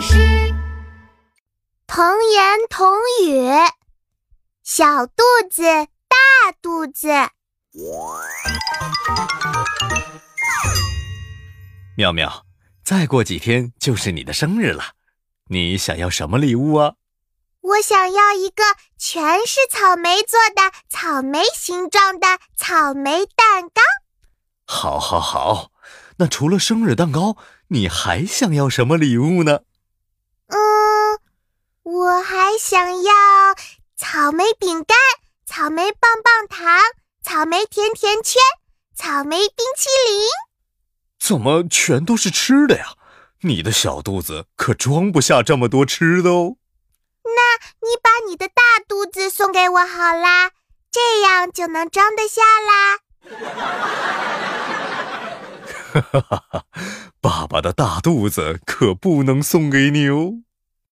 师。童言童语：小肚子，大肚子。妙妙，再过几天就是你的生日了，你想要什么礼物啊？我想要一个全是草莓做的草莓形状的草莓蛋糕。好，好，好。那除了生日蛋糕，你还想要什么礼物呢？嗯，我还想要草莓饼干、草莓棒棒糖、草莓甜甜圈、草莓冰淇淋。怎么全都是吃的呀？你的小肚子可装不下这么多吃的哦。那你把你的大肚子送给我好啦，这样就能装得下啦。哈哈哈哈爸爸的大肚子可不能送给你哦。